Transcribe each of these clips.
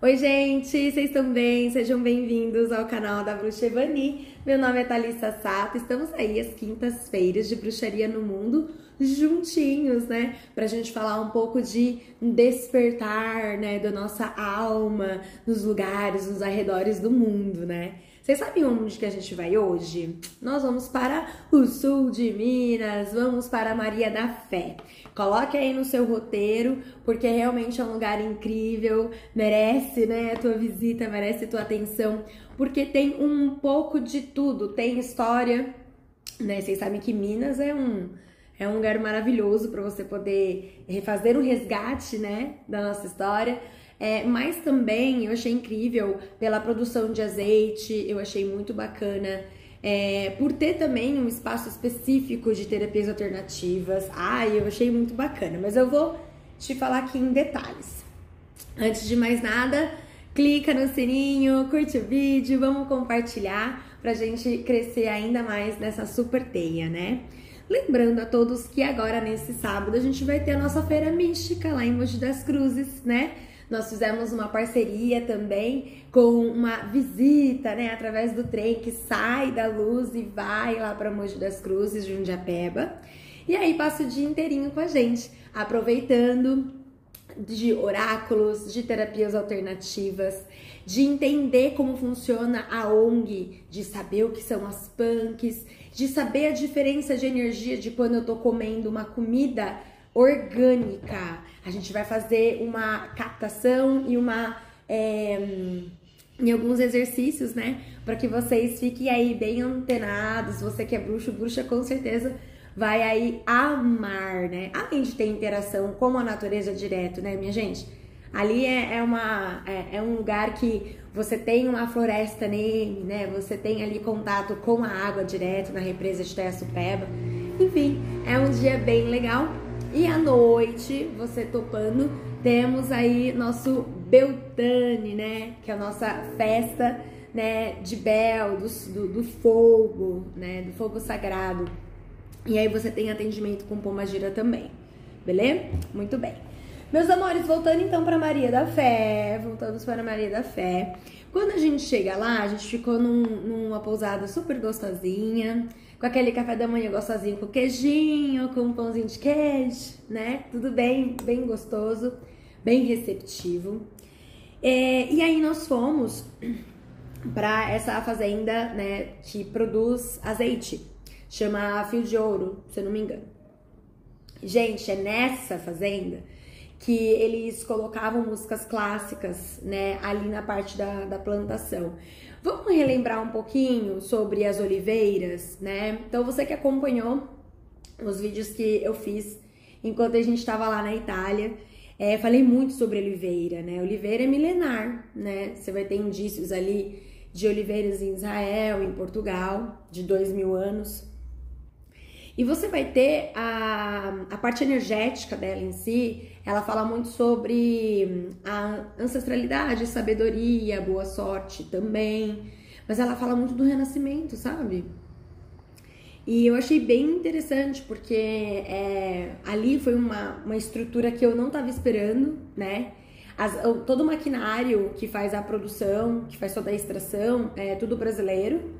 Oi, gente, vocês estão bem? Sejam bem-vindos ao canal da Bruxa Evani. Meu nome é Thalissa Sato. Estamos aí às quintas-feiras de bruxaria no mundo, juntinhos, né? Pra gente falar um pouco de despertar, né, da nossa alma nos lugares, nos arredores do mundo, né? Vocês sabem onde que a gente vai hoje? Nós vamos para o sul de Minas, vamos para Maria da Fé. Coloque aí no seu roteiro, porque realmente é um lugar incrível, merece, né, a tua visita, merece tua atenção, porque tem um pouco de tudo, tem história, né? Vocês sabem que Minas é um é um lugar maravilhoso para você poder refazer o resgate, né, da nossa história é, mas também eu achei incrível pela produção de azeite, eu achei muito bacana. É, por ter também um espaço específico de terapias alternativas. Ai, eu achei muito bacana, mas eu vou te falar aqui em detalhes. Antes de mais nada, clica no sininho, curte o vídeo, vamos compartilhar pra gente crescer ainda mais nessa super teia, né? Lembrando a todos que agora nesse sábado a gente vai ter a nossa feira mística lá em Mogi das Cruzes, né? Nós fizemos uma parceria também com uma visita, né, através do trem que sai da luz e vai lá para Mogi das Cruzes, Jundiapeba. E aí passa o dia inteirinho com a gente, aproveitando de oráculos, de terapias alternativas, de entender como funciona a ONG, de saber o que são as punks, de saber a diferença de energia de quando eu tô comendo uma comida orgânica. A gente vai fazer uma captação e uma. É, em alguns exercícios, né? Para que vocês fiquem aí bem antenados. Você que é bruxo, bruxa com certeza vai aí amar, né? Além de ter interação com a natureza direto, né, minha gente? Ali é, é uma, é, é, um lugar que você tem uma floresta nele, né? Você tem ali contato com a água direto na represa de Terra-Supeba. Enfim, é um dia bem legal. E à noite, você topando, temos aí nosso Beltane, né? Que é a nossa festa, né? De Bel, do, do, do fogo, né? Do fogo sagrado. E aí você tem atendimento com pomagira também, beleza? Muito bem. Meus amores, voltando então para Maria da Fé, voltamos para Maria da Fé. Quando a gente chega lá, a gente ficou num, numa pousada super gostosinha, com aquele café da manhã gostosinho com queijinho, com um pãozinho de queijo, né? Tudo bem, bem gostoso, bem receptivo. É, e aí nós fomos para essa fazenda, né, que produz azeite, chama Fio de Ouro, se eu não me engano. Gente, é nessa fazenda que eles colocavam músicas clássicas, né, ali na parte da, da plantação. Vamos relembrar um pouquinho sobre as oliveiras, né? Então, você que acompanhou os vídeos que eu fiz enquanto a gente estava lá na Itália, é, falei muito sobre oliveira, né? Oliveira é milenar, né? Você vai ter indícios ali de oliveiras em Israel, em Portugal, de dois mil anos. E você vai ter a, a parte energética dela em si, ela fala muito sobre a ancestralidade, sabedoria, boa sorte também. Mas ela fala muito do renascimento, sabe? E eu achei bem interessante, porque é, ali foi uma, uma estrutura que eu não estava esperando, né? As, todo o maquinário que faz a produção, que faz toda a extração, é tudo brasileiro.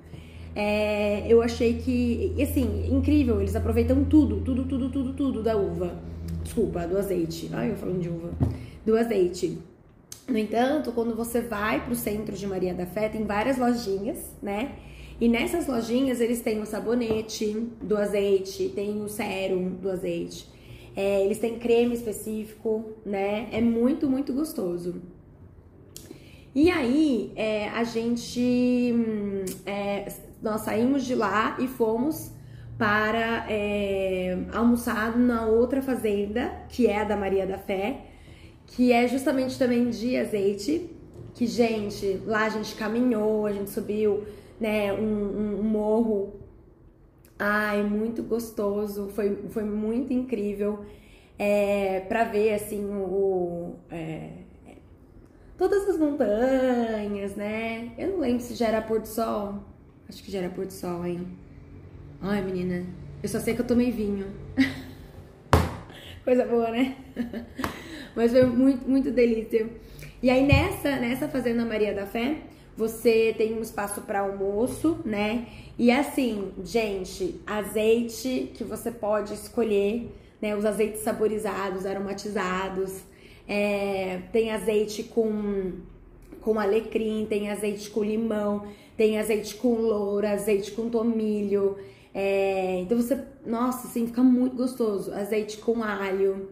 É, eu achei que, assim, incrível, eles aproveitam tudo, tudo, tudo, tudo, tudo da uva. Desculpa, do azeite. Ai, eu falando de uva. Do azeite. No entanto, quando você vai para o centro de Maria da Fé, tem várias lojinhas, né? E nessas lojinhas eles têm o sabonete do azeite, tem o sérum do azeite. É, eles têm creme específico, né? É muito, muito gostoso. E aí, é, a gente hum, é, nós saímos de lá e fomos para é, almoçar na outra fazenda, que é a da Maria da Fé, que é justamente também de azeite. Que, gente, lá a gente caminhou, a gente subiu né, um, um, um morro. Ai, muito gostoso, foi, foi muito incrível é, para ver assim o, é, todas as montanhas, né? Eu não lembro se já era pôr do sol. Acho que já era pôr do sol, hein? Ai, menina, eu só sei que eu tomei vinho. Coisa boa, né? Mas foi muito, muito delícia. E aí nessa, nessa Fazenda Maria da Fé, você tem um espaço para almoço, né? E assim, gente, azeite que você pode escolher, né? Os azeites saborizados, aromatizados. É, tem azeite com, com alecrim, tem azeite com limão, tem azeite com loura, azeite com tomilho. É, então você, nossa, assim, fica muito gostoso. Azeite com alho.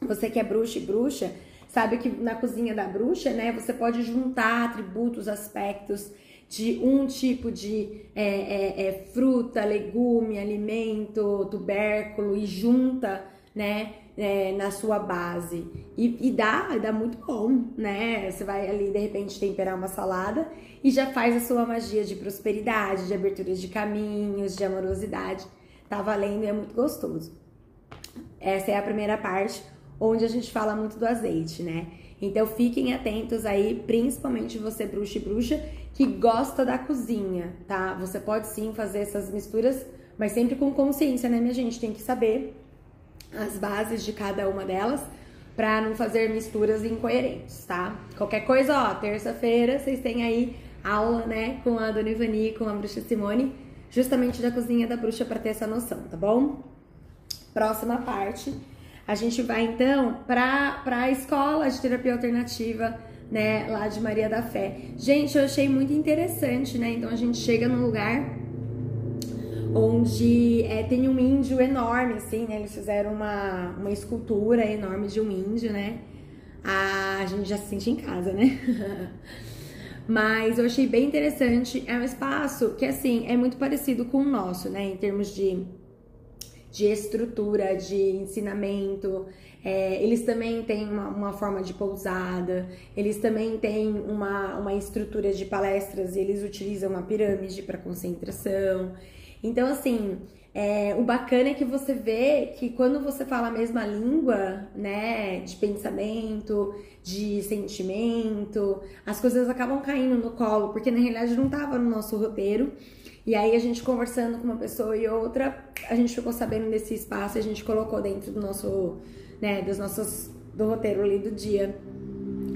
Você que é bruxa e bruxa, sabe que na cozinha da bruxa, né, você pode juntar atributos, aspectos de um tipo de é, é, é, fruta, legume, alimento, tubérculo e junta, né, é, na sua base. E, e, dá, dá muito bom, né? Você vai ali, de repente, temperar uma salada e já faz a sua magia de prosperidade, de abertura de caminhos, de amorosidade. Tá valendo e é muito gostoso. Essa é a primeira parte onde a gente fala muito do azeite, né? Então fiquem atentos aí, principalmente você bruxa e bruxa que gosta da cozinha, tá? Você pode sim fazer essas misturas, mas sempre com consciência, né, minha gente? Tem que saber as bases de cada uma delas para não fazer misturas incoerentes, tá? Qualquer coisa, ó, terça-feira vocês têm aí aula, né, com a Dona Ivani, com a bruxa Simone, justamente da cozinha da bruxa para ter essa noção, tá bom? Próxima parte a gente vai então para a escola de terapia alternativa, né, lá de Maria da Fé. Gente, eu achei muito interessante, né? Então a gente chega num lugar onde é, tem um índio enorme, assim, né? Eles fizeram uma, uma escultura enorme de um índio, né? Ah, a gente já se sente em casa, né? Mas eu achei bem interessante. É um espaço que, assim, é muito parecido com o nosso, né? Em termos de de estrutura, de ensinamento. É, eles também têm uma, uma, forma de pousada, eles também têm uma, uma estrutura de palestras, eles utilizam uma pirâmide para concentração. Então, assim, é, o bacana é que você vê que quando você fala a mesma língua, né, de pensamento, de sentimento, as coisas acabam caindo no colo, porque na realidade não estava no nosso roteiro. E aí a gente conversando com uma pessoa e outra, a gente ficou sabendo desse espaço, a gente colocou dentro do nosso, né, dos nossos do roteiro ali do dia.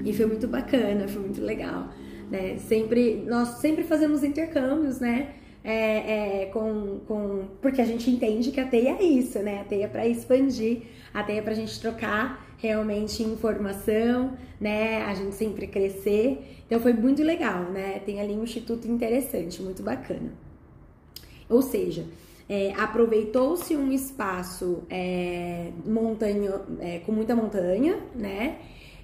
E foi muito bacana, foi muito legal, né? Sempre nós sempre fazemos intercâmbios, né? É, é, com, com porque a gente entende que a teia é isso, né? A teia é para expandir, a teia é para a gente trocar realmente informação, né? A gente sempre crescer. Então foi muito legal, né? Tem ali um instituto interessante, muito bacana. Ou seja, é, aproveitou-se um espaço é, montanha, é, com muita montanha, né?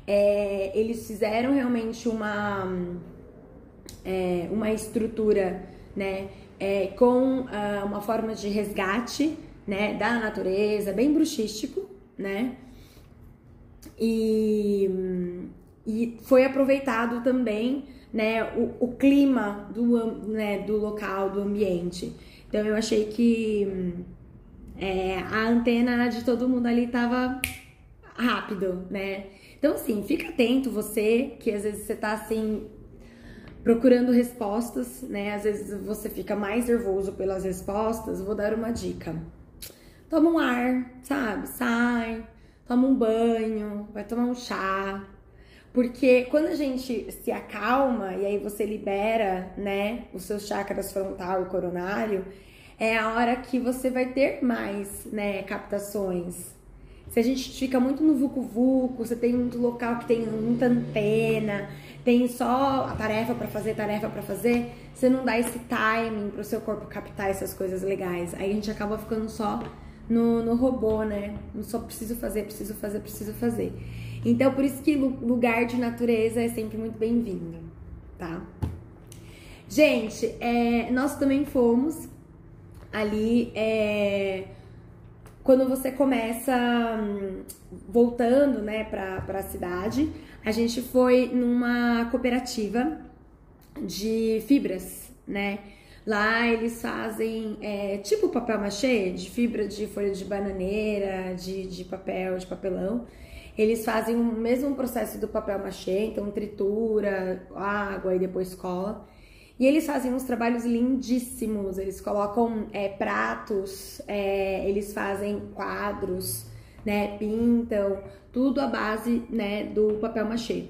É, eles fizeram realmente uma, é, uma estrutura, né? É, com uh, uma forma de resgate, né? Da natureza, bem bruxístico, né? E, e foi aproveitado também, né? O, o clima do, né, do local, do ambiente. Então eu achei que é, a antena de todo mundo ali tava rápido, né? Então, assim, fica atento você, que às vezes você tá assim, procurando respostas, né? Às vezes você fica mais nervoso pelas respostas. Vou dar uma dica. Toma um ar, sabe? Sai, toma um banho, vai tomar um chá. Porque quando a gente se acalma e aí você libera, né, os seus chakras frontal e coronário, é a hora que você vai ter mais, né, captações. Se a gente fica muito no vucu vucu, você tem muito local que tem muita antena, tem só a tarefa para fazer, tarefa para fazer, você não dá esse timing pro seu corpo captar essas coisas legais. Aí a gente acaba ficando só no, no robô, né? Não só preciso fazer, preciso fazer, preciso fazer. Então, por isso que lugar de natureza é sempre muito bem-vindo, tá? Gente, é, nós também fomos ali é, quando você começa hum, voltando, né, pra, pra cidade, a gente foi numa cooperativa de fibras, né? Lá eles fazem é, tipo papel machê, de fibra de folha de bananeira, de, de papel, de papelão. Eles fazem o mesmo processo do papel machê, então tritura, água e depois cola. E eles fazem uns trabalhos lindíssimos, eles colocam é, pratos, é, eles fazem quadros, né, pintam, tudo à base, né, do papel machê.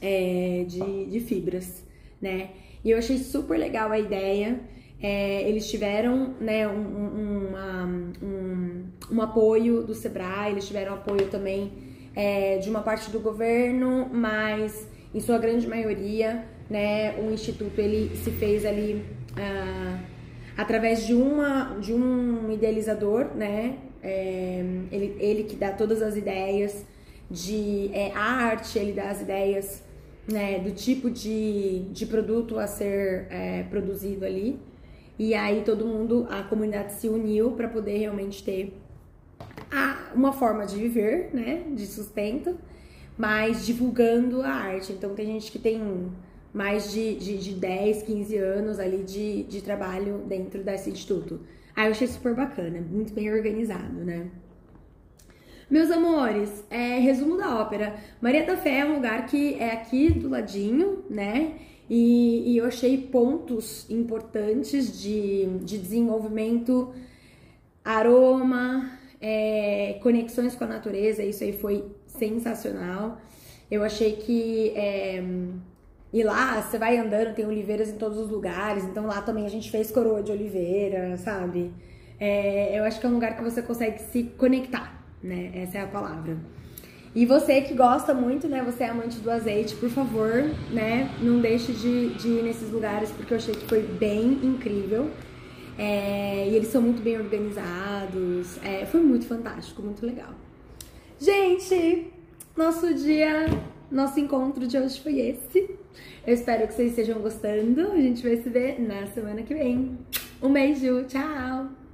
é, de, de fibras, né? E eu achei super legal a ideia. É, eles tiveram né, um, um, um, um, apoio do Sebrae, eles tiveram apoio também é, de uma parte do governo, mas em sua grande maioria, né, o instituto ele se fez ali ah, através de uma de um idealizador, né, é, ele, ele que dá todas as ideias de é, arte, ele dá as ideias né, do tipo de, de produto a ser é, produzido ali. E aí todo mundo, a comunidade se uniu para poder realmente ter a, uma forma de viver, né, de sustento, mas divulgando a arte. Então tem gente que tem mais de, de, de 10, 15 anos ali de, de trabalho dentro desse instituto. Aí eu achei super bacana, muito bem organizado, né? Meus amores, é, resumo da ópera. Maria da Fé é um lugar que é aqui do ladinho, né? E, e eu achei pontos importantes de, de desenvolvimento, aroma, é, conexões com a natureza, isso aí foi sensacional. Eu achei que. É, e lá você vai andando, tem oliveiras em todos os lugares, então lá também a gente fez coroa de oliveira, sabe? É, eu acho que é um lugar que você consegue se conectar né? Essa é a palavra. E você que gosta muito, né? Você é amante do azeite, por favor, né? Não deixe de, de ir nesses lugares, porque eu achei que foi bem incrível. É, e eles são muito bem organizados. É, foi muito fantástico, muito legal. Gente, nosso dia, nosso encontro de hoje foi esse. Eu espero que vocês estejam gostando. A gente vai se ver na semana que vem. Um beijo, tchau!